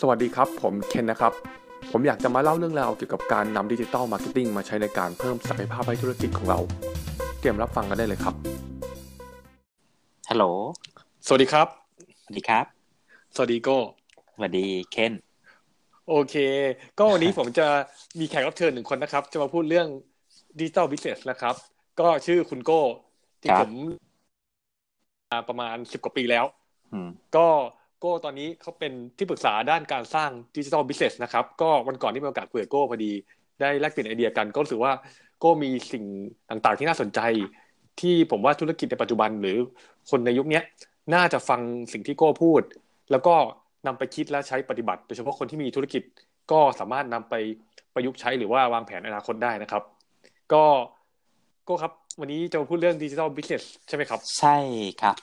สวัสดีครับ ผมเคนนะครับ ผมอยากจะมาเล่าเรื่องราวเกี่ยวกับการนำ digital marketing มาใช้ในการเพิ่มศักยภาพให้ธุรกิจของเรา เตรียมรับฟังกันได้เลยครับ ฮัลโหล สวัสดีครับ สวัสดีครับ สวัสดีโก้ สวัสดีเคน โอเค ก็วันนี้ผมจะมีแขกรับเชิญหนึ่งคนนะครับ จะมาพูดเรื่อง digital business นะครับ ก็ชื่อคุณโก้ที่ผมมาประมาณสิบกว่าปีแล้วอืมก็ โก้ตอนนี้เขาเป็นที่ปรึกษาด้านการสร้าง digital business นะครับ ก็วันก่อนที่มีโอกาสคุยกับโก้พอดี ได้แลกเปลี่ยนไอเดียกัน ก็รู้สึกว่าโก้มีสิ่งต่างๆ ที่น่าสนใจ ที่ผมว่าธุรกิจในปัจจุบันหรือคนในยุคนี้น่าจะฟังสิ่งที่โก้พูด แล้วก็นำไปคิดและใช้ปฏิบัติ โดยเฉพาะคนที่มีธุรกิจก็สามารถนำไปประยุกต์ใช้หรือว่าวางแผนอนาคตได้นะครับ ก็โก้ครับ วันนี้จะพูดเรื่อง digital business ใช่ไหมครับ ใช่ครับ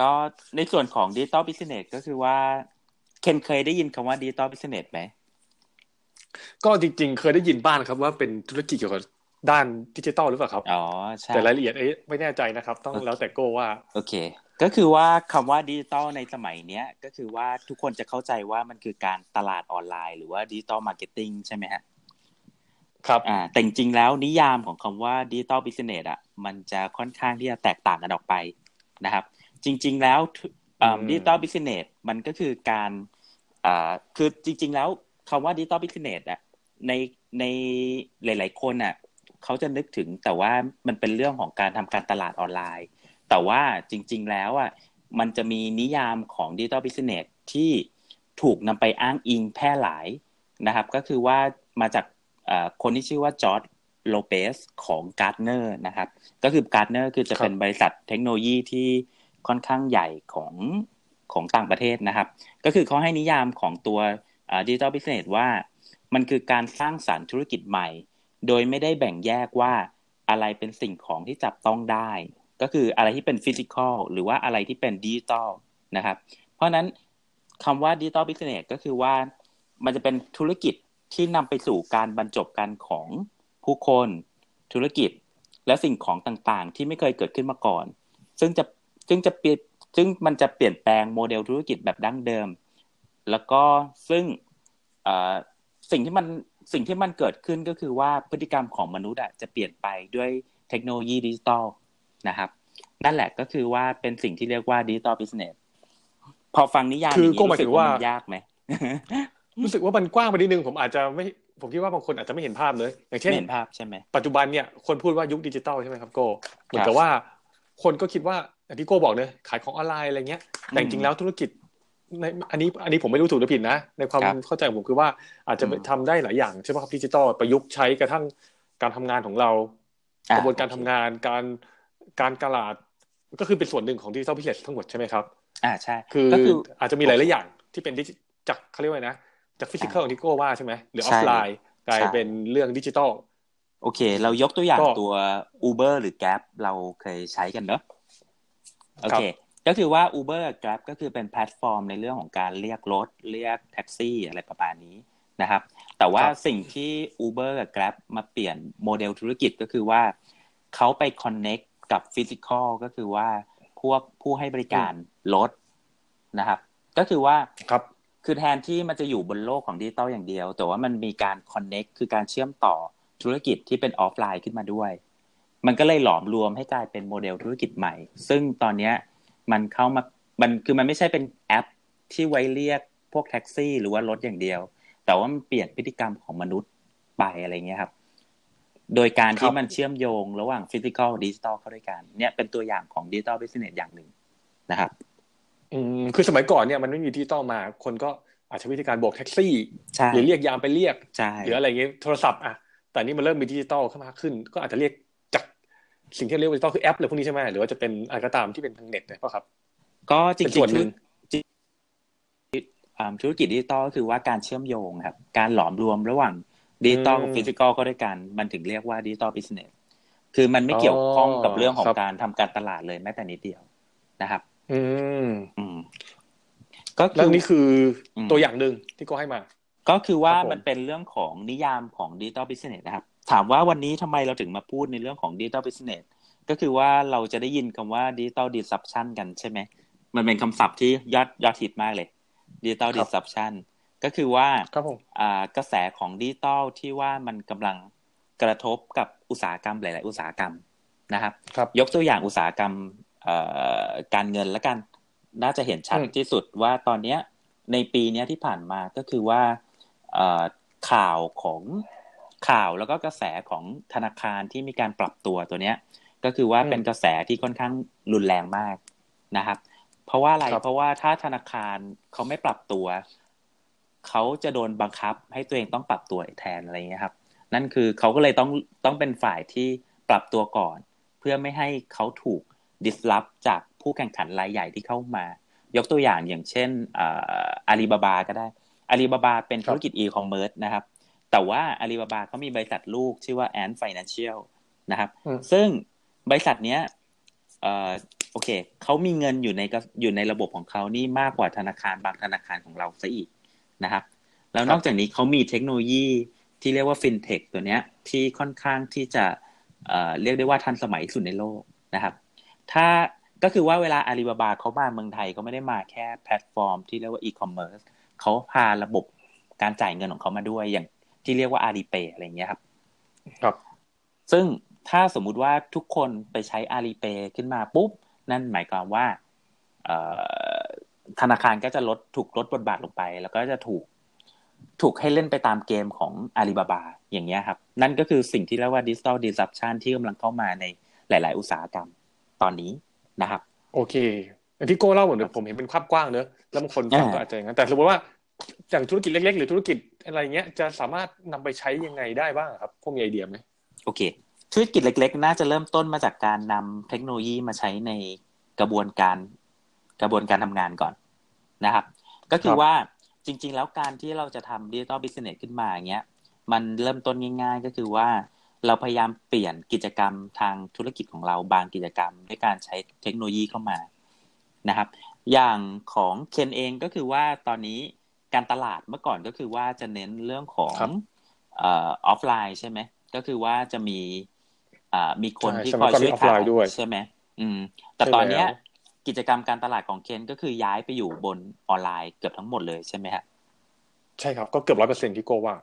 ก็ในส่วนของ digital business ก็คือว่า เคนเคยได้ยินคำว่า digital business ไหม ก็จริง ๆ เคยได้ยินบ้างครับว่าเป็นธุรกิจเกี่ยวกับด้านดิจิทัลหรือเปล่าครับ อ๋อ ใช่ แต่รายละเอียดเอ๊ะไม่แน่ใจนะครับ ต้องแล้วแต่โก้ว่า โอเค ก็คือว่าคำว่าดิจิตอลในสมัยเนี้ยก็คือว่าทุกคนจะเข้าใจว่ามันคือการตลาดออนไลน์ หรือว่า digital marketing ใช่ไหมฮะ ครับ อ่า แต่จริงๆแล้วนิยามของคำว่า digital business อะ มันจะค่อนข้างที่จะแตกต่างกันออกไปนะครับ จริง ๆ แล้ว digital business มันก็คือการอ่าคือจริง ๆ แล้วคำว่า digital business อะในในหลาย ๆ คนอะเขาจะนึกถึงแต่ว่ามันเป็นเรื่องของการทำการตลาดออนไลน์ แต่ว่าจริง ๆ แล้วอะมันจะมีนิยามของ digital business ที่ถูกนำไปอ้างอิงแพร่หลายนะครับ ก็คือว่ามาจากคนที่ชื่อว่า Jorge Lopez ของ Gartner นะครับ ก็คือ Gartner คือจะเป็นบริษัทเทคโนโลยีที่ ค่อนข้างใหญ่ของของต่างประเทศนะครับ ก็คือเขาให้นิยามของตัว digital business ว่า มันคือการสร้างสรรค์ธุรกิจใหม่ โดยไม่ได้แบ่งแยกว่าอะไรเป็นสิ่งของที่จับต้องได้ ก็คืออะไรที่เป็น physical หรือว่าอะไรที่เป็นดิจิตอลนะครับ เพราะนั้นคำว่า digital business ก็คือว่ามันจะเป็นธุรกิจที่นำไปสู่การบรรจบกันของผู้คน ธุรกิจ และสิ่งของต่างๆ ที่ไม่เคยเกิดขึ้นมาก่อน ซึ่งจะ ซึ่งจะเปลี่ยนซึ่งมันจะเปลี่ยนแปลงโมเดลธุรกิจแบบดั้งเดิม แล้วก็ซึ่งสิ่งที่มันสิ่งที่มันเกิดขึ้นก็คือว่าพฤติกรรมของมนุษย์จะเปลี่ยนไปด้วยเทคโนโลยีดิจิตอลนะครับนั่นแหละก็คือว่าเป็นสิ่งที่เรียกว่า digital business พอฟังนิยามคือก็หมายถึงว่ามันยากไหมรู้สึกว่ามันกว้างไปนิดนึงผมอาจจะไม่ผมคิดว่าบางคนอาจจะไม่เห็นภาพเลย อย่างเช่นเห็นภาพใช่ไหมปัจจุบันเนี่ยคนพูดว่ายุคดิจิตอลใช่ไหมครับโกเหมือนกับว่า คนก็คิดว่า อย่างที่โกบอกเลยขายของออนไลน์อะไรเงี้ย แต่จริงๆแล้วธุรกิจในอันนี้อันนี้ผมไม่รู้ถูกหรือผิดนะ ในความเข้าใจของผมคือว่าอาจจะทำได้หลายอย่างใช่ไหมครับดิจิตอลประยุกต์ใช้กระทั่งการทำงานของเรากระบวนการทำงานการการตลาด ก็คือเป็นส่วนหนึ่งของ digital business ทั้งหมดใช่ไหมครับ อ่าใช่ คืออาจจะมีหลายๆอย่างที่เป็นดิจิจากเขาเรียกว่านะจาก physical ที่โก้ว่าใช่ไหมหรือออฟไลน์กลายเป็นเรื่องดิจิตอลโอเค เรายกตัวอย่างตัว Uber หรือ Grab เราเคยใช้กันเนอะ โอเค ก็คือว่า Uber กับ Grab ก็คือเป็นแพลตฟอร์มในเรื่องของการเรียกรถ เรียกแท็กซี่อะไรประมาณนี้นะครับ แต่ว่าสิ่งที่ Uber กับ Grab มาเปลี่ยนโมเดลธุรกิจก็คือว่าเขาไป connect กับ physical ก็คือว่าพวกผู้ให้บริการรถนะครับ ก็คือว่าครับคือแทนที่มันจะอยู่บนโลกของดิจิตอลอย่างเดียว แต่ว่ามันมีการ connect คือการเชื่อมต่อธุรกิจที่เป็นออฟไลน์ขึ้นมาด้วย มันก็เลยหลอมรวมให้กลายเป็นโมเดลธุรกิจใหม่ ซึ่งตอนนี้มันเข้ามามันคือมันไม่ใช่เป็นแอปที่ไว้เรียกพวกแท็กซี่ หรือว่ารถอย่างเดียว แต่ว่ามันเปลี่ยนพฤติกรรมของมนุษย์ไปอะไรเงี้ยครับ โดยการที่มันเชื่อมโยงระหว่าง physical ดิจิตอลเข้าด้วยกัน เนี่ยเป็นตัวอย่างของ digital business อย่างหนึ่งนะครับ อืมคือสมัยก่อนเนี่ยมันไม่มีดิจิตอลมา คนก็อาจจะวิธีการโบกแท็กซี่ใช่หรือเรียกยามไปเรียกใช่หรืออะไรเงี้ยโทรศัพท์อะแต่นี่มันเริ่มมีดิจิตอลเข้ามาขึ้น ก็อาจจะเรียกจาก สิ่งที่เรียกว่าดิจิตอลคือแอปอะไรพวกนี้ใช่ไหมหรือว่าจะเป็นอะไรก็ตามที่เป็นทางเน็ตเลยป่ะครับ ก็จริงๆเป็นส่วนหนึ่คืองธุรกิจดิจิตอลก็คือว่าการเชื่อมโยงครับ การหลอมรวมระหว่างดิจิตอลกับ physical เข้าด้วยกัน มันถึงเรียกว่า digital business คือมันไม่เกี่ยวข้องกับเรื่องของการทำการตลาดเลยแม้แต่นิดเดียวนะครับ อืมอืมก็แล้วคือนี่คืออมตัวอย่างหนึ่งที่ก็ให้มา ก็คือว่าครับผมมันเป็นเรื่องของนิยามของ digital business นะครับ ถามว่าวันนี้ทำไมเราถึงมาพูดในเรื่องของ digital business ก็คือว่าเราจะได้ยินคำว่า digital disruption กันใช่ไหม มันเป็นคำศัพท์ที่ยอดยอดฮิตมากเลยดิจิตอลครับ disruption ก็คือว่าครับผมอ่ากระแสของดิจิตอลที่ว่ามันกำลังกระทบกับอุตสาหกรรมหลาย ๆ อุตสาหกรรมนะครับครับยกตัวอย่างอุตสาหกรรมเอ่อการเงินแล้วกัน น่าจะเห็นชัดอืมที่สุดว่าตอนเนี้ยในปีเนี้ยที่ผ่านมาก็คือว่าเอ่อข่าวของ ข่าวแล้วก็กระแสของธนาคารที่มีการปรับตัวตัวเนี้ย ก็คือว่าเป็นกระแสที่ค่อนข้างรุนแรงมากนะครับ เพราะว่าอะไรครับเพราะว่าถ้าธนาคารเขาไม่ปรับตัวเขาจะโดนบังคับให้ตัวเองต้องปรับตัวแทนอะไรอย่างเงี้ยครับ นั่นคือเขาก็เลยต้องต้องเป็นฝ่ายที่ปรับตัวก่อน เพื่อไม่ให้เขาถูก disrupt จากผู้แข่งขันรายใหญ่ที่เข้ามา ยกตัวอย่างอย่างเช่นอาลีบาบาก็ได้อาลีบาบาเป็นธุรกิจ e-commerce นะครับ แต่ว่าอาลีบาบาเขามีบริษัทลูกชื่อว่า Ant Financial นะครับอืมซึ่งบริษัทเนี้ยเอ่อโอเคเขามีเงินอยู่ในกระอยู่ในระบบของเขานี่มากกว่าธนาคารบางธนาคารของเราซะอีกนะครับ แล้วนอกจากนี้เขามีเทคโนโลยีที่เรียกว่าฟินเทคตัวเนี้ย ที่ค่อนข้างที่จะเอ่อเรียกได้ว่าทันสมัยที่สุดในโลกนะครับ ถ้าก็คือว่าเวลาอาลีบาบาเขามาเมืองไทยเขาไม่ได้มาแค่แพลตฟอร์มที่เรียกว่าอีคอมเมิร์ซเขาพาระบบการจ่ายเงินของเขามาด้วยอย่าง ที่เรียกว่าอาลีเปย์อะไรอย่างเงี้ยครับ ครับ ซึ่งถ้าสมมุติว่าทุกคนไปใช้อาลีเปย์ขึ้นมาปุ๊บ นั่นหมายความว่าเอ่อธนาคารก็จะลดถูกลดบทบาทลงไป แล้วก็จะถูกถูกให้เล่นไปตามเกมของอาลีบาบาอย่างเงี้ยครับ นั่นก็คือสิ่งที่เรียกว่าดิจิ t a ลดิ s ั u ชันที่กำลังเข้ามาในหลาย ๆ อุตสาหกรรมตอนนี้นะครับ โอเคอย่างที่โก้เล่าเหมือนผมเห็นเป็นภาพกว้างเนอะแล้วบางคนฟังก็อ่าอาจจะอย่างนั้นแต่สมมติว่าอย่างธุรกิจเล็ก ๆ หรือธุรกิจ อะไรเงี้ยจะสามารถนำไปใช้ยังไงได้บ้างครับพวกมีไอเดียไหมโอเค ธุรกิจเล็ก ๆ น่าจะเริ่มต้นมาจากการนำเทคโนโลยีมาใช้ในกระบวนการกระบวนการทำงานก่อนนะครับ ก็คือว่าจริง ๆ แล้วการที่เราจะทำ digital business ขึ้นมาอย่างเงี้ยมันเริ่มต้นง่าย ๆ ก็คือว่าเราพยายามเปลี่ยนกิจกรรมทางธุรกิจของเราบางกิจกรรม ด้วยการใช้เทคโนโลยีเข้ามานะครับ อย่างของเคนเองก็คือว่าตอนนี้ การตลาดเมื่อก่อนก็คือว่าจะเน้นเรื่องของครับออฟไลน์ใช่ไหมก็คือว่าจะมีอ่ามีคนใช่ที่สคมัอยยก่อนช่วยมี offline ขายด้วยใช่ไหมอืม แต่ใช่ตอนเนี้ยแล้วกิจกรรมการตลาดของเคนก็คือย้ายไปอยู่บนออนไลน์เกือบทั้งหมดเลยใช่ไหมฮะใช่ครับก็เกือบร้อยเปอร์เซ็นที่โก้ว่า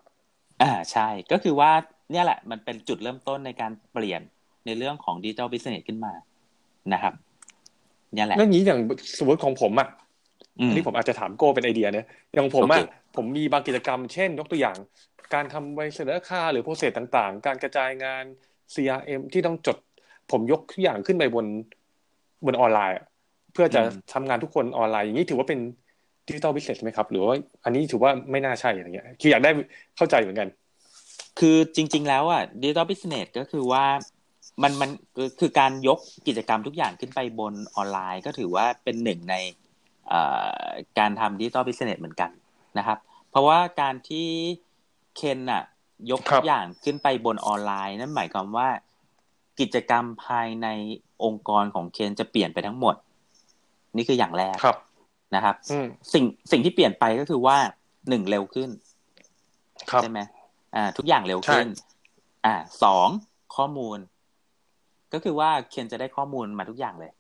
อ่าใช่ก็คือว่าเนี่ยแหละมันเป็นจุดเริ่มต้นในการเปลี่ยนในเรื่องของ digital business ขึ้นมานะครับเนี่ยแหละเรื่องนี้อย่างสมมติของผมอะ อืมอันนี้ผมอาจจะถามโก้เป็นไอเดียเนอะอย่างผมอะโอเคผมมีบางกิจกรรมเช่น ยกตัวอย่าง การทำใบเสนอราคาหรือ process ต่างๆ การกระจายงาน CRM ที่ต้องจด ผมยกทุกอย่างขึ้นไปบนบนออนไลน์อะเพื่อจะทำงานทุกคนออนไลน์อย่างนี้ถือว่าเป็นดิจิ t a ลบิสเนสไหมครับ หรือว่าอันนี้ถือว่าไม่น่าใช่อะไรเงี้ยคืออยากได้เข้าใจเหมือนกัน คือจริง ๆ แล้วอะ digital business ก็คือว่ามันมันคือคือการยกกิจกรรมทุกอย่างขึ้นไปบนออนไลน์ ก็ถือว่าเป็นหนึ่งในเอ่อ การทำ digital business เหมือนกันนะครับ เพราะว่าการที่เคนอะ ยกครัทุบกอย่างขึ้นไปบนออนไลน์ นั่นหมายความว่ากิจกรรมภายในองค์กรของเคนจะเปลี่ยนไปทั้งหมด นี่คืออย่างแรกครับนะครับอืมสิ่งสิ่งที่เปลี่ยนไปก็คือว่าหนึ่งเร็วขึ้นครับใช่ไหมอ่า ทุกอย่างเร็วขึ้น อ่าสองข้อมูล ก็คือว่าเคนจะได้ข้อมูลมาทุกอย่างเลย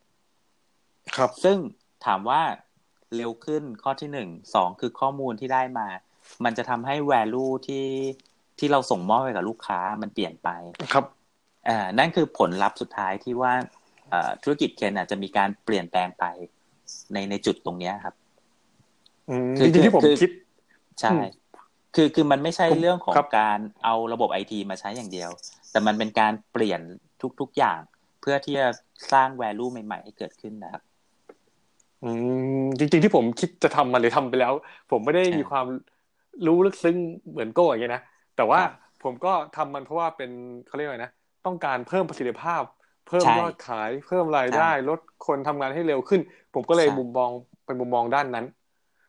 ครับ ซึ่งถามว่า เร็วขึ้นข้อที่หนึ่งสองคือข้อมูลที่ได้มา มันจะทำให้ value ที่ที่เราส่งมอบไปกับลูกค้ามันเปลี่ยนไปครับอ่านั่นคือผลลัพธ์สุดท้ายที่ว่าอ่าธุรกิจเคนอาจจะมีการเปลี่ยนแปลงไปในในจุดตรงเนี้ยครับอืมคือจริงๆที่ผมคือคิดใช่อืมคือคือมันไม่ใช่ผมเรื่องของครับการเอาระบบไอทีมาใช้อย่างเดียว แต่มันเป็นการเปลี่ยนทุกๆอย่าง เพื่อที่จะสร้าง value ใหม่ ๆ ให้เกิดขึ้นนะครับ อืมจริงๆที่ผมคิดจะทำมันหรือทำไปแล้ว ผมไม่ได้มีอ่าความรู้ลึกซึ้งเหมือนโก้อย่างเงี้ยนะแต่ว่าครับผมก็ทำมันเพราะว่าเป็นเขาเรียกว่าไงนะต้องการเพิ่มประสิทธิภาพ เพิ่มใช่ยอดขาย เพิ่มรายได้ใช่ลดคนทำงานให้เร็วขึ้น ผมก็เลยใช่ มุมมองเป็นมุมมองด้านนั้น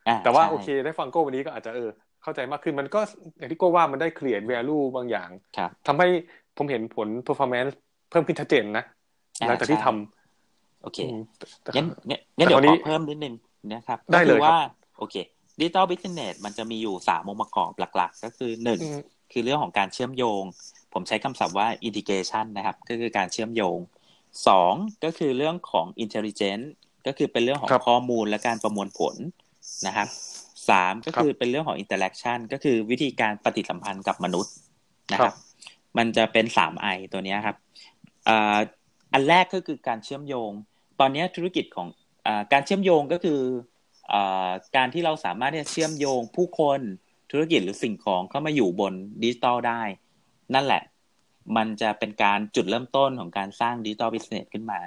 อ่แต่ว่าใช่โอเคได้ฟังโก้วันนี้ก็อาจจะเออเข้าใจมากขึ้นมันก็อย่างที่โก้ว่ามันได้ create value บางอย่างครับ ทำให้ผมเห็นผล performance เพิ่มขึ้นชัดเจนนะอ่าหลังจากที่ใช่ ทำ โอเคอืมแต่งั้นงั้นงั้นเดี๋ยวแต่คราวนี้ขอเพิ่มนิดนึงนะครับได้ก็เลคืยอครับว่าโอเค digital business มันจะมีอยู่สามองค์ประกอบหลัก ๆ ก็คือหนึ่งอืมคือเรื่องของการเชื่อมโยง ผมใช้คำศัพท์ว่า integration นะครับ ก็คือการเชื่อมโยงสองก็คือเรื่องของ intelligence ก็คือเป็นเรื่องของครับข้อมูลและการประมวลผลนะครับสามก็คือเป็นเรื่องของ interaction ก็คือวิธีการปฏิสัมพันธ์กับมนุษย์นะครับ มันจะเป็นสาม I ตัวนี้ครับอันแรกก็คือการเชื่อมโยง ตอนนี้ธุรกิจของการเชื่อมโยงก็คืออการที่เราสามารถที่จะเชื่อมโยงผู้คนธุรกิจหรือสิ่งของเข้ามาอยู่บนดิจิตอลได้ นั่นแหละ มันจะเป็นการจุดเริ่มต้นของการสร้าง digital business ขึ้นมา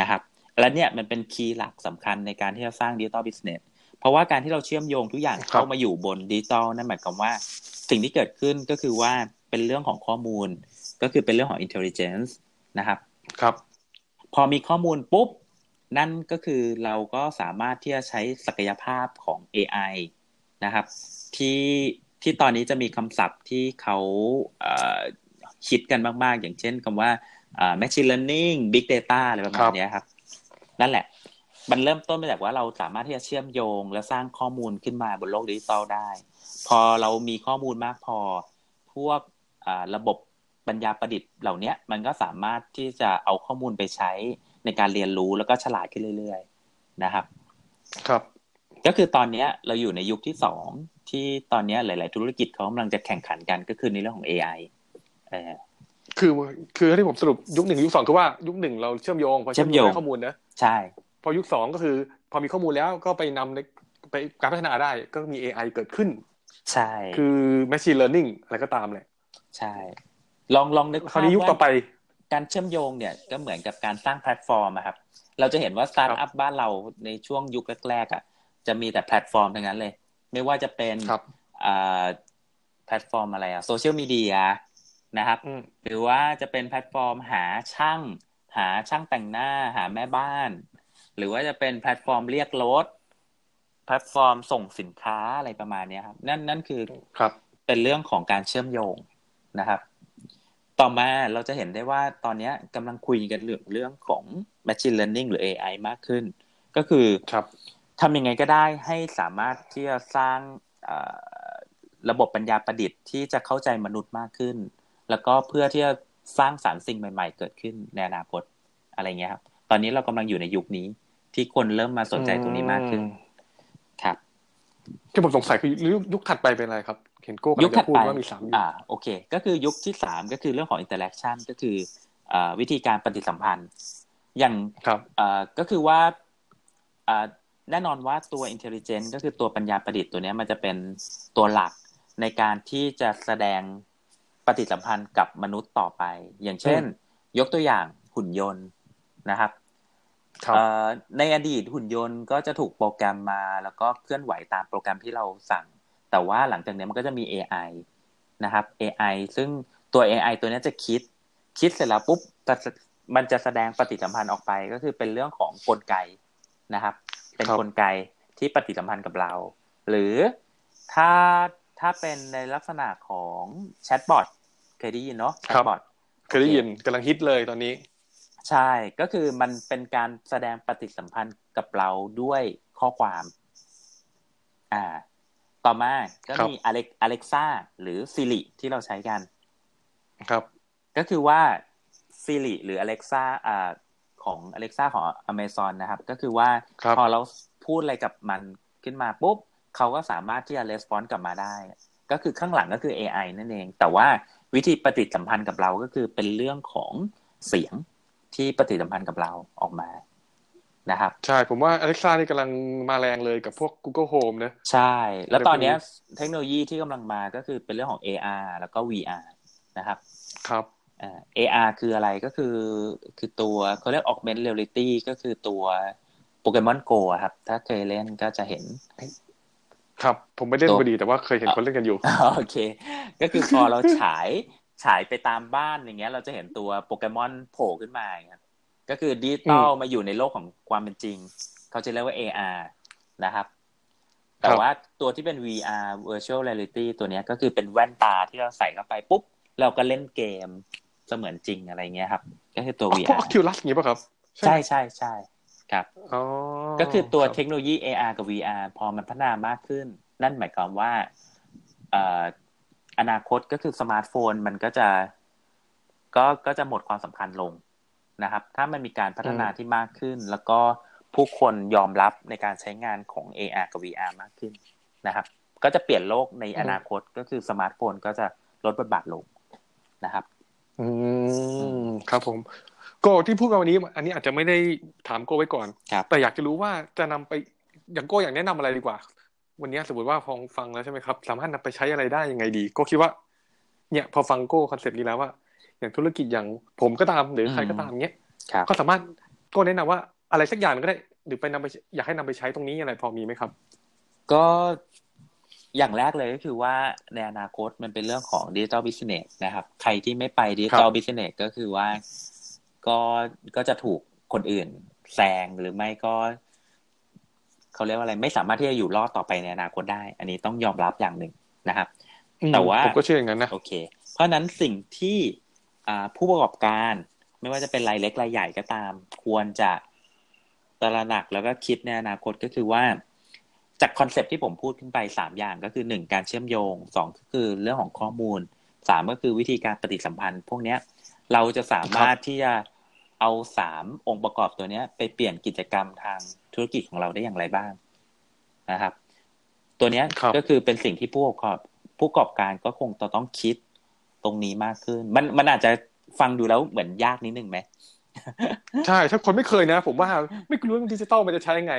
นะครับ และเนี่ยมันเป็น key หลักสำคัญในการที่จะสร้าง digital business เพราะว่าการที่เราเชื่อมโยงทุกอย่างเข้ามาอยู่บนดิจิตอลนั่นหมายความว่า สิ่งที่เกิดขึ้นก็คือว่าเป็นเรื่องของข้อมูล ก็คือเป็นเรื่องของ intelligence นะครับ ครับ พอมีข้อมูลปุ๊บ นั่นก็คือเราก็สามารถที่จะใช้ศักยภาพของ AI นะครับ ที่ที่ตอนนี้จะมีคำศัพท์ที่เขาคิดกันมาก ๆ อย่างเช่นคำว่า machine learning big data อะไรประมาณนี้ครับ นั่นแหละ มันเริ่มต้นมาจากว่าเราสามารถที่จะเชื่อมโยง และสร้างข้อมูลขึ้นมาบนโลกดิจิตอลได้ พอเรามีข้อมูลมากพอ พวกระบบ ปัญญาประดิษฐ์เหล่านี้มันก็สามารถที่จะเอาข้อมูลไปใช้ในการเรียนรู้แล้วก็ฉลาดขึ้นเรื่อยๆนะครับ ครับ ก็คือตอนนี้เราอยู่ในยุคที่สองที่ตอนนี้หลาย ๆ ธุรกิจเขากำลังจะแข่งขันกันก็คือในเรื่องของ AI เออคือคือที่ผมสรุปยุคหนึ่งยุคสองคือว่ายุคหนึ่งเราเชื่อมโยงพอเชื่อมโยงข้อมูลนะใช่ พอยุคสองก็คือ พอมีข้อมูลแล้วก็ไปนำในไปการพัฒนาได้ก็มี AI เกิดขึ้น ใช่ คือ machine learning อะไรก็ตามเลยใช่ ลองลองนึกภาพยุคต่อไป การเชื่อมโยงเนี่ยก็เหมือนกับการสร้างแพลตฟอร์มครับ เราจะเห็นว่าสตาร์ทอัพบ้านเราในช่วงยุคแรกๆอะ จะมีแต่แพลตฟอร์มทั้งนั้นเลย ไม่ว่าจะเป็นแพลตฟอร์มอะไรอะโซเชียลมีเดียนะครับ หรือว่าจะเป็นแพลตฟอร์มหาช่าง หาช่างแต่งหน้าหาแม่บ้าน หรือว่าจะเป็นแพลตฟอร์มเรียกรถแพลตฟอร์มส่งสินค้าอะไรประมาณนี้ครับ นั่นนั่นคือครับเป็นเรื่องของการเชื่อมโยงนะครับ ต่อมาเราจะเห็นได้ว่าตอนนี้กำลังคุยกันเรื่องเรื่องของ machine learning หรือ AI มากขึ้น ก็คือครับทำยังไงก็ได้ให้สามารถที่จะสร้างระบบปัญญาประดิษฐ์ที่จะเข้าใจมนุษย์มากขึ้น แล้วก็เพื่อที่จะสร้างสรรค์สิ่งใหม่ ๆ เกิดขึ้นในอนาคตอะไรเงี้ยครับ ตอนนี้เรากำลังอยู่ในยุคนี้ที่คนเริ่มมาสนใจตรงนี้มากขึ้น ครับที่ผมสงสัยคือยุคถัดไปเป็นอะไรครับ เห็นโก้ยุคถัดไปว่ามีสามอ่าโอเค ก็คือยุคที่สามก็คือเรื่องของ interaction ก็คืออ่าวิธีการปฏิสัมพันธ์ อย่างครับอ่าก็คือว่าอ่าแน่นอนว่าตัว intelligence ก็คือตัวปัญญาประดิษฐ์ตัวนี้มันจะเป็นตัวหลักในการที่จะแสดงปฏิสัมพันธ์กับมนุษย์ต่อไป อย่างเช่น ยกตัวอย่างหุ่นยนต์นะครับในอดีตหุ่นยนต์ก็จะถูกโปรแกรมมา แล้วก็เคลื่อนไหวตามโปรแกรมที่เราสั่ง แต่ว่าหลังจากนี้มันก็จะมี AI นะครับ AI ซึ่งตัว AI ตัวนี้จะคิด คิดเสร็จแล้วปุ๊บมันจะแสดงปฏิสัมพันธ์ออกไปก็คือเป็นเรื่องของกลไกนะครับ เป็นกลไกที่ปฏิสัมพันธ์กับเรา หรือถ้าถ้าเป็นในลักษณะของแชทบอทเคยได้ยินเนาะแชทบอทเคยได้ยินกำลังฮิตเลยตอนนี้ ใช่ก็คือมันเป็นการแสดงปฏิสัมพันธ์กับเราด้วยข้อความ อ่า ต่อมาก็มีอเล็กอเล็กซ่าหรือซิริที่เราใช้กัน ครับ ก็คือว่าซิริหรืออเล็กซ่าอ่าของอเล็กซ่าของอเมซอนนะครับ ก็คือว่าพอเราพูดอะไรกับมันขึ้นมาปุ๊บเขาก็สามารถที่จะレスปอนส์กลับมาได้ ก็คือข้างหลังก็คือ AI นั่นเอง แต่ว่าวิธีปฏิสัมพันธ์กับเราก็คือเป็นเรื่องของเสียงที่ปฏิสัมพันธ์กับเราออกมา นะครับ ใช่ ผมว่า Alexa นี่กำลังมาแรงเลยกับพวก Google Home นะ ใช่ แล้วตอนนี้เทคโนโลยีที่กำลังมาก็คือเป็นเรื่องของ AR แล้วก็ VR นะครับ ครับอ่า AR คืออะไรก็คือคือตัวเขาเรียก augmented reality ก็คือตัวโปเกมอนโกครับ ถ้าเคยเล่นก็จะเห็น ครับ ผมไม่เล่นพอดีแต่ว่าเคยเห็นคนเล่นกันอยู่ โอเค ก็คือพอเราฉายฉายไปตามบ้านอย่างเงี้ย เราจะเห็นตัวโปเกมอนโผล่ขึ้นมาครับ ก็คือดิจิตอลมาอยู่ในโลกของความเป็นจริง เขาจะเรียกว่า AR นะครับ แต่ว่าตัวที่เป็น VR virtual reality ตัวนี้ก็คือเป็นแว่นตาที่เราใส่เข้าไปปุ๊บ เราก็เล่นเกมเสมือนจริงอะไรเงี้ยครับ ก็คือตัว VR Oculus อย่างนี้ป่ะครับ ใช่ใช่ใช่ครับก็คือตัวเทคโนโลยี AR กับ VR พอมันพัฒนามากขึ้น นั่นหมายความว่าอนาคตก็คือสมาร์ทโฟนมันก็จะ ก็ก็จะหมดความสำคัญลง นะครับ ถ้ามันมีการพัฒนาที่มากขึ้น แล้วก็ผู้คนยอมรับในการใช้งานของ AR กับ VR มากขึ้นนะครับ ก็จะเปลี่ยนโลกในอืมอนาคตก็คือสมาร์ทโฟนก็จะลดบทบาทลงนะครับ อืมครับผมโก้ที่พูดกันวันนี้ อันนี้อาจจะไม่ได้ถามโก้ไว้ก่อนครับแต่อยากจะรู้ว่าจะนำไปอย่างโก้อยากแนะนำอะไรดีกว่า วันนี้สมมติว่าพอฟังแล้วใช่ไหมครับ สามารถนำไปใช้อะไรได้ยังไงดี ก็คิดว่า เนี่ย พอฟังโก้ concept นี้แล้วว่า อย่างธุรกิจอย่างผมก็ตามหรือใครก็ตามเนี้ยครับก็สามารถโก้แนะนำว่าอะไรสักอย่างหนึ่งก็ได้ หรือไปนำไปอยากให้นำไปใช้ตรงนี้อะไรพอมีไหมครับ ก็อย่างแรกเลยก็คือว่าในอนาคตมันเป็นเรื่องของดิจิ t a ลบิสเนสนะครับ ใครที่ไม่ไปดิจิ t a ลบิสเนสก็คือว่าก็ก็จะถูกคนอื่นแซงหรือไม่ก็เขาเรียกว่าอะไร ไม่สามารถที่จะอยู่รอดต่อไปในอนาคตได้ อันนี้ต้องยอมรับอย่างหนึ่งนะครับ แต่ว่าผมก็เชื่ออย่างนั้นนะโอเค เพราะฉะนั้นสิ่งที่อ่า ผู้ประกอบการ ไม่ว่าจะเป็นรายเล็กรายใหญ่ก็ตาม ควรจะตระหนักแล้วก็คิดในอนาคตก็คือว่า จากคอนเซปต์ที่ผมพูดขึ้นไปสามอย่างก็คือหนึ่งการเชื่อมโยงสองก็คือเรื่องของข้อมูลสามก็คือวิธีการปฏิสัมพันธ์ พวกเนี้ย เราจะสามารถที่จะเอาสามองค์ประกอบตัวเนี้ย ไปเปลี่ยนกิจกรรมทางธุรกิจของเราได้อย่างไรบ้างนะครับ ตัวเนี้ยครับก็คือเป็นสิ่งที่ผู้ประกอบผู้ประกอบการก็คงจะต้องคิด ตรงนี้มากขึ้น มันมันอาจจะฟังดูแล้วเหมือนยากนิดนึงไหมใช่ถ้าคนไม่เคยนะ ผมว่าไม่รู้ว่าดิจิตอลมันจะใช้ยังไง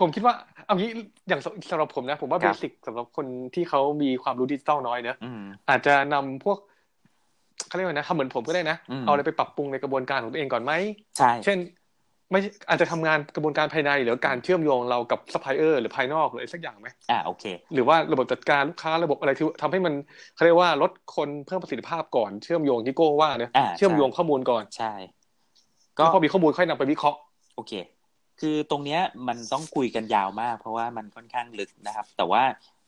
ผมคิดว่าเอางี้อย่างสำหรับผมนะ ผมว่าครับ basic สำหรับคนที่เขามีความรู้ดิจิตอลน้อยเนอะอืมอาจจะนำพวกเขาเรียกว่านะทำเหมือนผมก็ได้นะอืมเอาอะไรไปปรับปรุงในกระบวนการของตัวเองก่อนไหมใช่เช่น ไม่อาจจะทำงานกระบวนการภายใน หรือการเชื่อมโยงเรากับซัพพลายเออร์หรือภายนอกหรืออะไรสักอย่างไหมอ่าโอเค หรือว่าระบบจัดการลูกค้าระบบอะไรที่ทำให้มันเขาเรียกว่าลดคนเพิ่มประสิทธิภาพก่อนเชื่อมโยงที่โก้ว่าเนอะอ่าเชื่อมโยงข้อมูลก่อนใช่ ก็พอมีข้อมูลค่อยนำไปวิเคราะห์โอเค คือตรงเนี้ยมันต้องคุยกันยาวมาก เพราะว่ามันค่อนข้างลึกนะครับ แต่ว่า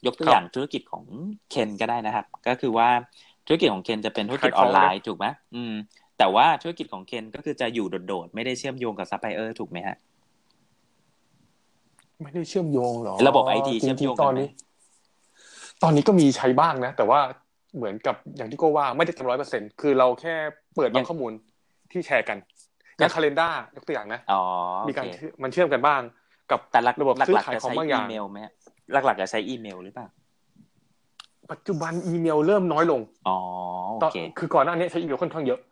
ยกตัวอย่างธุรกิจของเคนก็ได้นะครับ ก็คือว่าธุรกิจของเคนจะเป็นธุรกิจออนไลน์ถูกไหมอืม แต่ว่าธุรกิจของเคนก็คือจะอยู่โดดๆ ไม่ได้เชื่อมโยงกับซัพพลายเออร์ถูกไหมฮะ ไม่ได้เชื่อมโยงหรอ ระบบ IT เชื่อมโยงจริๆตกัอนนไหมนี้ ตอนนี้ก็มีใช้บ้างนะ แต่ว่าเหมือนกับอย่างที่โก็ว่าไม่ได้เต็มร้อยเปอร์เซ็นคือเราแค่เปิดบางข้อมูลที่แชร์กันอย่างคาล endar ยกตัวอย่างนะอ๋อมีโอการเคเชื่อมันเชื่อมกันบ้าง กับแต่หลักระบบหลักซื้อๆขายจะของใช้บางออีย่างเมลไหมฮะหลักๆจะใช้อีเมลหรือเปล่าปัจจุบันอีเมลเริ่มน้อยลง อ๋อ โอตอนเค คือก่อนหน้านี้ใช้อีเมลค่อนข้างเยอะอืม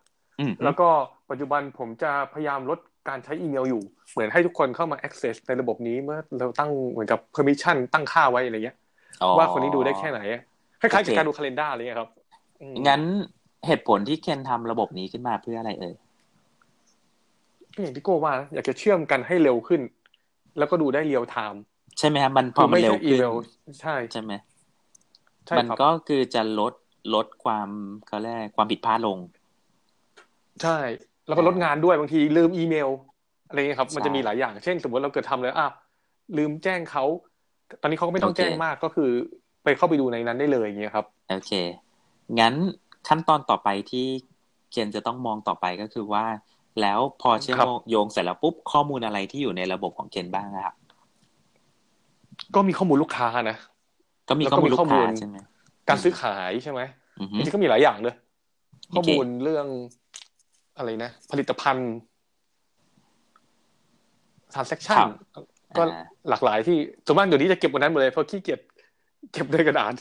แล้วก็ปัจจุบันผมจะพยายามลดการใช้อีเมลอยู่ เหมือนให้ทุกคนเข้ามา access ในระบบนี้เมื่อเราตั้งเหมือนกับ permission ตั้งค่าไว้อะไรเงี้ยอ๋อว่าคนนี้ดูได้แค่ไหนอะคล้ายๆกับโอเคการดูคาล endar อะไรเงี้ยครับอืมงั้นเหตุผลที่เคนทำระบบนี้ขึ้นมาเพื่ออะไรเอ่ยก็อย่างที่โก้ว่านะอยากจะเชื่อมกันให้เร็วขึ้น แล้วก็ดูได้เรียลไทม์ใช่ไหมครับมันพอมันเร็วอีขึ้นเมลใช่ใช่ไหมใช่มันครับก็คือจะลดลดความเขาเรียกอะไรความผิดพลาดลง ใช่ แล้วก็ลดงานด้วยบางทีลืมอีเมลอะไรเงี้ยครับใช่มันจะมีหลายอย่าง เช่น สมมติเราเกิดทำเลยอะลืมแจ้งเขา ตอนนี้เขาก็ไม่ต้องโอเคแจ้งมากก็คือ ไปเข้าไปดูในนั้นได้เลยอย่างเงี้ยครับ โอเค งั้นขั้นตอนต่อไปที่เคนจะต้องมองต่อไปก็คือว่า แล้วพอเชื่อมครับโยงเสร็จแล้วปุ๊บข้อมูลอะไรที่อยู่ในระบบของเคนบ้างอะครับ ก็มีข้อมูลลูกค้านะ ก็มีแล้วข้ก็อมูลมีลูข้อกมูค้าลใช่ไหมการซื้อขายใช่ไหมอือฮึจริงๆก็มีหลายอย่างเลยโอเคข้อมูลเรื่อง อะไรนะ ผลิตภัณฑ์ transaction ก็อ่าหลากหลายที่ส่วนมากเดี๋ยวนี้จะเก็บวันนั้นหมดเลยเพราะขี้เกียจเก็บด้วยกระดาษ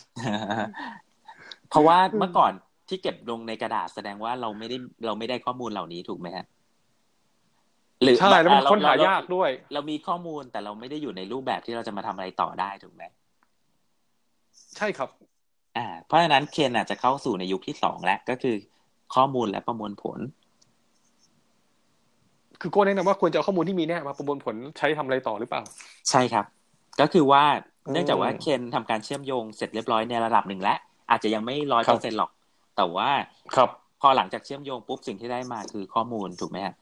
เพราะว่าเมื่อก่อนที่เก็บลงในกระดาษแสดงว่าเราไม่ได้เราไม่ได้ข้อมูลเหล่านี้ถูกไหมฮะหรือใช่แล้วมันอ่ค้นหาเรยากด้วย เรามีข้อมูลแต่เราไม่ได้อยู่ในรูปแบบที่เราจะมาทำอะไรต่อได้ถูกไหมใช่ครับ อ่า เพราะฉะนั้นเคนอาจจะเข้าสู่ในยุคที่สองแล้วก็คือข้อมูลและประมวลผล คือโก้แนะนำว่าควรจะเอาข้อมูลที่มีเนี่ยมาประมวลผลใช้ทำอะไรต่อหรือเปล่า ใช่ครับ ก็คือว่าอืมเนื่องจากว่าเคนทำการเชื่อมโยงเสร็จเรียบร้อยในระดับหนึ่งแล้ว อาจจะยังไม่ร้อยครัเปอร์เซ็นบหรอก แต่ว่าครับพอหลังจากเชื่อมโยงปุ๊บสิ่งที่ได้มาคือข้อมูลถูกไหมฮะ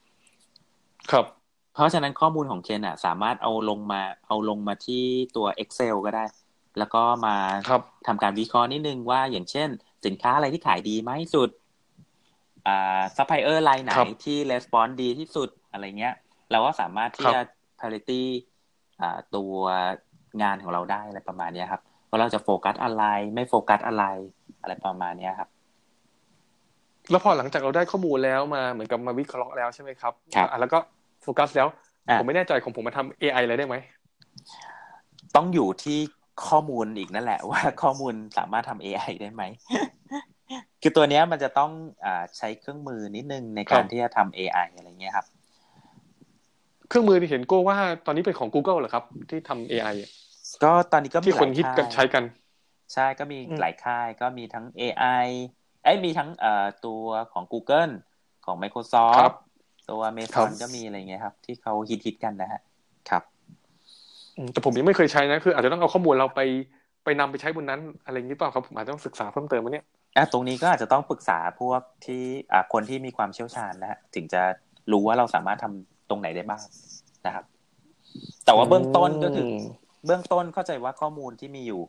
ครับ เพราะฉะนั้นข้อมูลของเคนอะ สามารถเอาลงมาเอาลงมาที่ตัว Excel ก็ได้ แล้วก็มาครับทำการวิเคราะห์นิดนึงว่าอย่างเช่น สินค้าอะไรที่ขายดีมากที่สุดอ่า ซัพพลายเออร์รายไหนครับที่ respond ดีที่สุดอะไรเงี้ย เราก็สามารถที่ครับจะ parity อ่าตัวงานของเราได้อะไรประมาณเนี้ยครับว่าเราจะโฟกัสอะไร ไม่โฟกัสอะไร อะไรประมาณเนี้ยครับ แล้วพอหลังจากเราได้ข้อมูลแล้วมาเหมือนกับมาวิเคราะห์แล้วใช่ไหมครับครับอะแล้วก็โฟกัสแล้วอะผมไม่แน่ใจของผมมาทำ AI อะไรได้ไหม ต้องอยู่ที่ข้อมูลอีกนั่นแหละว่าข้อมูลสามารถทำ AI ได้ไหม คือตัวเนี้ยมันจะต้องอใช้เครื่องมือนิดนึงในการที่จะทำ AI อะไรเงี้ยครับ เครื่องมือที่เห็นโก้ว่าตอนนี้เป็นของ Google เหรอครับ ที่ทำ AI ก็ตอนนี้ก็มีที่คนฮิตกันใช้กัน ใช่ก็มีหลายค่ายก็มีทั้ง AI ไอ้มีทั้งเอ่อตัวของ Google ของ Microsoft ตัว Amazon ก็มีอะไรเงี้ยครับ ที่เขาฮิตฮิตกันนะฮะครับแต่ผมยังไม่เคยใช้นะ คืออาจจะต้องเอาข้อมูลเราไปไปนำไปใช้บนนั้น อะไรอย่างนี้เปล่าครับผมอาจจะต้องศึกษาเพิ่มเติมมาเนี่ยอะ ตรงนี้ก็อาจจะต้องปรึกษาพวกที่อ่าคนที่มีความเชี่ยวชาญนะฮะถึงจะรู้ว่าเราสามารถทำตรงไหนได้บ้างนะครับ แต่ว่าเบื้องต้นก็คือ เบื้องต้นเข้าใจว่าข้อมูลที่มีอยู่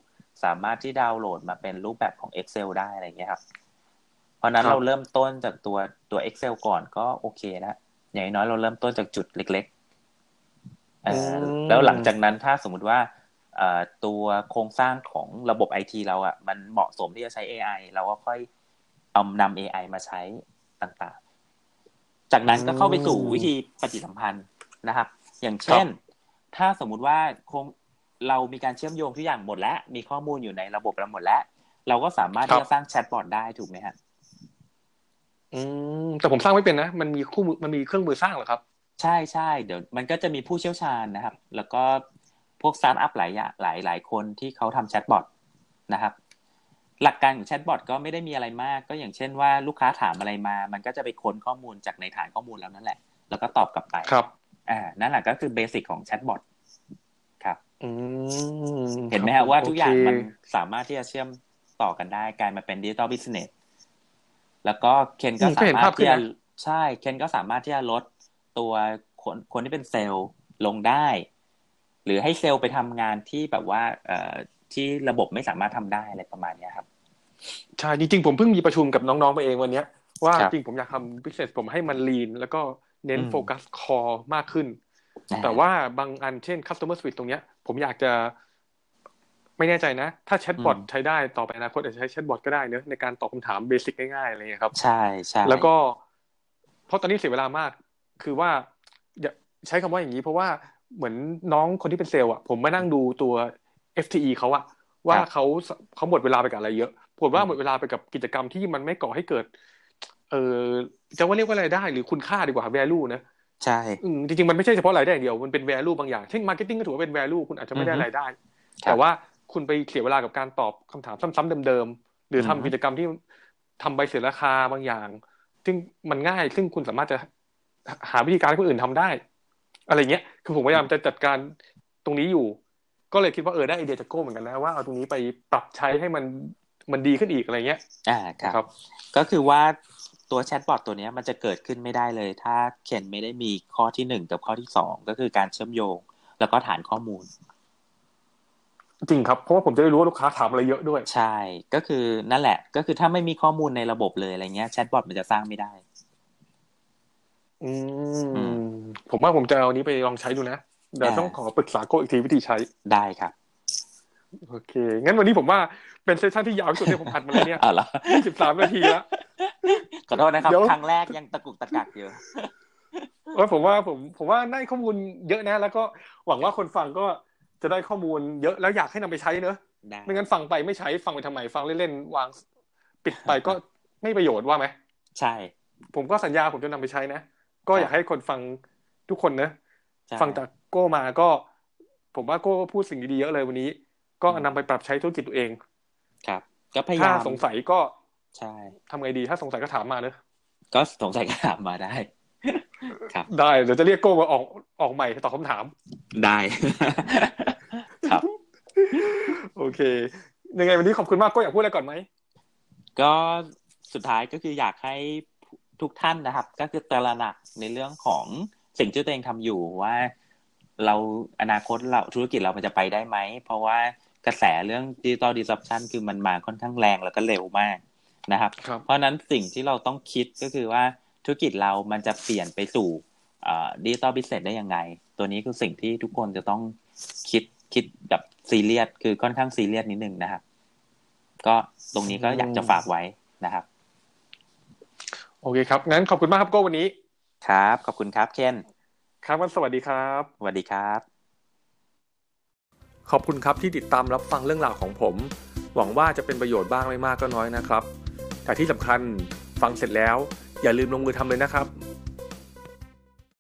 สามารถที่ดาวน์โหลดมาเป็นรูปแบบของ Excel ได้อะไรเงี้ยครับ เพราะนั้นเราเริ่มต้นจากตัวตัว Excel ก่อนก็โอเคนะอย่างน้อยเราเริ่มต้นจากจุดเล็ก ๆแล้วหลังจากนั้นถ้าสมมุติว่า ตัวโครงสร้างของระบบไอทีเราอะมันเหมาะสมที่จะใช้ AI เราก็ค่อยเอานำ AI มาใช้ต่างๆ จากนั้นก็เข้าไปสู่วิธีปฏิสัมพันธ์นะครับ อย่างเช่น ถ้าสมมุติว่าโครงเรามีการเชื่อมโยงทุกอย่างหมดแล้ว มีข้อมูลอยู่ในระบบเราหมดแล้ว เราก็สามารถที่จะสร้างแชทบอทได้ถูกไหมฮะอืมแต่ผมสร้างไม่เป็นนะ มันมีคู่มือมันมีเครื่องมือสร้างเหรอครับ ใช่ใช่เดี๋ยว มันก็จะมีผู้เชี่ยวชาญนะครับ แล้วก็ พวกสตาร์ทอัพหลายอย่างหลายหลายคนที่เขาทำแชทบอทนะครับ หลักการของแชทบอทก็ไม่ได้มีอะไรมาก ก็อย่างเช่นว่าลูกค้าถามอะไรมา มันก็จะไปค้นข้อมูลจากในฐานข้อมูลแล้วนั่นแหละ แล้วก็ตอบกลับไปครับอ่านั่นแหละก็คือ basic ของแชทบอทครับเห็นไหมฮะว่าทุกอย่างมันสามารถที่จะเชื่อมต่อกันได้กลายมาเป็น digital business แล้วก็เคนก็สามารถที่จะใช่เคนก็สามารถที่จะลดตัวคนคนที่เป็นเซลล์ลงได้ หรือให้เซลล์ไปทำงานที่แบบว่าเอ่อที่ระบบไม่สามารถทำได้อะไรประมาณนี้ครับใช่จริงๆผมเพิ่งมีประชุมกับน้องๆไปเองวันนี้ว่าจริงผมอยากทำ business ผมให้มัน lean แล้วก็เน้น focus core มากขึ้น แต่ว่าบางอันเช่น customer service ตรงเนี้ย ผมอยากจะ ไม่แน่ใจนะ ถ้าแชทบอทใช้ได้ต่อไปอนาคตอาจจะใช้แชทบอทก็ได้เนอะในการตอบคำถาม basic ง่ายๆอะไรเงี้ยครับ ใช่ใช่แล้วก็ เพราะตอนนี้เสียเวลามาก คือว่าอย่าใช้คำว่าอย่างนี้เพราะว่า เหมือนน้องคนที่เป็นเซลล์อะผมมานั่งดูตัว FTE เขาอะว่าเขาเขาหมดเวลาไปกับอะไรเยอะผมว่าหมดเวลาไปกับกิจกรรมที่มันไม่ก่อให้เกิด เออจะว่าเรียกว่าอะไรได้ หรือคุณค่าดีกว่า value นะใช่จริงๆมันไม่ใช่เฉพาะรายได้อย่างเดียวมันเป็น value บางอย่างเช่น marketing ก็ถือว่าเป็น value คุณอาจจะไม่ได้รายได้ แต่ว่าคุณไปเสียเวลากับการตอบคำถามซ้ำๆเดิมๆหรือทำกิจกรรมที่ทำใบเสนอราคาบางอย่าง ซึ่งมันง่ายซึ่งคุณสามารถจะหาวิธีการให้คนอื่นทำได้ อะไรเงี้ย คือผมพยายามจะจัดการตรงนี้อยู่ ก็เลยคิดว่าเออได้ไอเดียจากโก้เหมือนกันนะว่าเอาตรงนี้ไปปรับใช้ให้มันมันดีขึ้นอีกอะไรเงี้ย อ่าครับ ก็คือว่าตัวแชทบอทตัวนี้มันจะเกิดขึ้นไม่ได้เลย ถ้าเคนไม่ได้มีข้อที่หนึ่งกับข้อที่สองก็คือการเชื่อมโยง แล้วก็ฐานข้อมูล จริงครับ เพราะว่าผมจะได้รู้ว่าลูกค้าถามอะไรเยอะด้วย ใช่ ก็คือนั่นแหละ ก็คือถ้าไม่มีข้อมูลในระบบเลยอะไรเงี้ยแชทบอทมันจะสร้างไม่ได้ อืม ผมว่าผมจะเอานี้ไปลองใช้ดูนะเดี๋ยวต้องขอปรึกษาโก้อีกทีวิธีใช้ได้ครับ โอเค งั้นวันนี้ผมว่าเป็นเซสชั่นที่ยาวที่สุดที่ผมอัดมาเลยเนี่ยยี่สิบสามนาทีแล้วขอโทษนะครับ ครั้งแรกยังตะกุกตะกักอยู่ว่าผมว่าผมผมว่าได้ข้อมูลเยอะนะ แล้วก็หวังว่าคนฟังก็จะได้ข้อมูลเยอะแล้วอยากให้นำไปใช้เนอะไม่งั้นฟังไปไม่ใช้ฟังไปทำไม ฟังเล่นๆวาง ปิดไปก็ไม่ประโยชน์ว่าไหมใช่ ผมก็สัญญาผมจะนำไปใช้นะ ก็อยากให้คนฟังทุกคนนะฟังจากโก้มาก็ ผมว่าโก้พูดสิ่งดีๆเยอะเลยวันนี้ ก็นำไปปรับใช้ธุรกิจตัวเอง ครับ ก็พยายามถ้าสงสัยก็ใช่ทำไงดีถ้าสงสัยก็ถามมาเนอะก็สงสัยก็ถามมาได้ ครับ ได้เดี๋ยวจะเรียกโก้มาออกออกใหม่ตอบคำถาม ได้ ครับ โอเค ยังไงวันนี้ขอบคุณมากโก้อยากพูดอะไรก่อนไหมก็สุดท้ายก็คืออยากให้ ทุกท่านนะครับ ก็คือตระหนักในเรื่องของสิ่งที่ตัวเองทำอยู่ว่า เราอนาคตเราธุรกิจเรามันจะไปได้ไหม เพราะว่ากระแสเรื่อง digital disruption คือมันมาค่อนข้างแรงแล้วก็เร็วมากนะครับรบเพราะนั้นสิ่งที่เราต้องคิดก็คือว่าธุรกิจเรามันจะเปลี่ยนไปสู่ digital business ได้ยังไง ตัวนี้คือสิ่งที่ทุกคนจะต้องคิดคิดแบบซีเรียสคือค่อนข้างซีเรียสนิดนึงนะครับ ก็ตรงนี้ก็อยากจะฝากไว้นะครับโอเคครับ งั้นขอบคุณมากครับโก้วันนี้ ครับ ขอบคุณครับเคนครับวันสวัสดีครับ สวัสดีครับ ขอบคุณครับที่ติดตามรับฟังเรื่องราวของผม หวังว่าจะเป็นประโยชน์บ้างไม่มากก็น้อยนะครับ แต่ที่สำคัญฟังเสร็จแล้ว อย่าลืมลงมือทำเลยนะครับ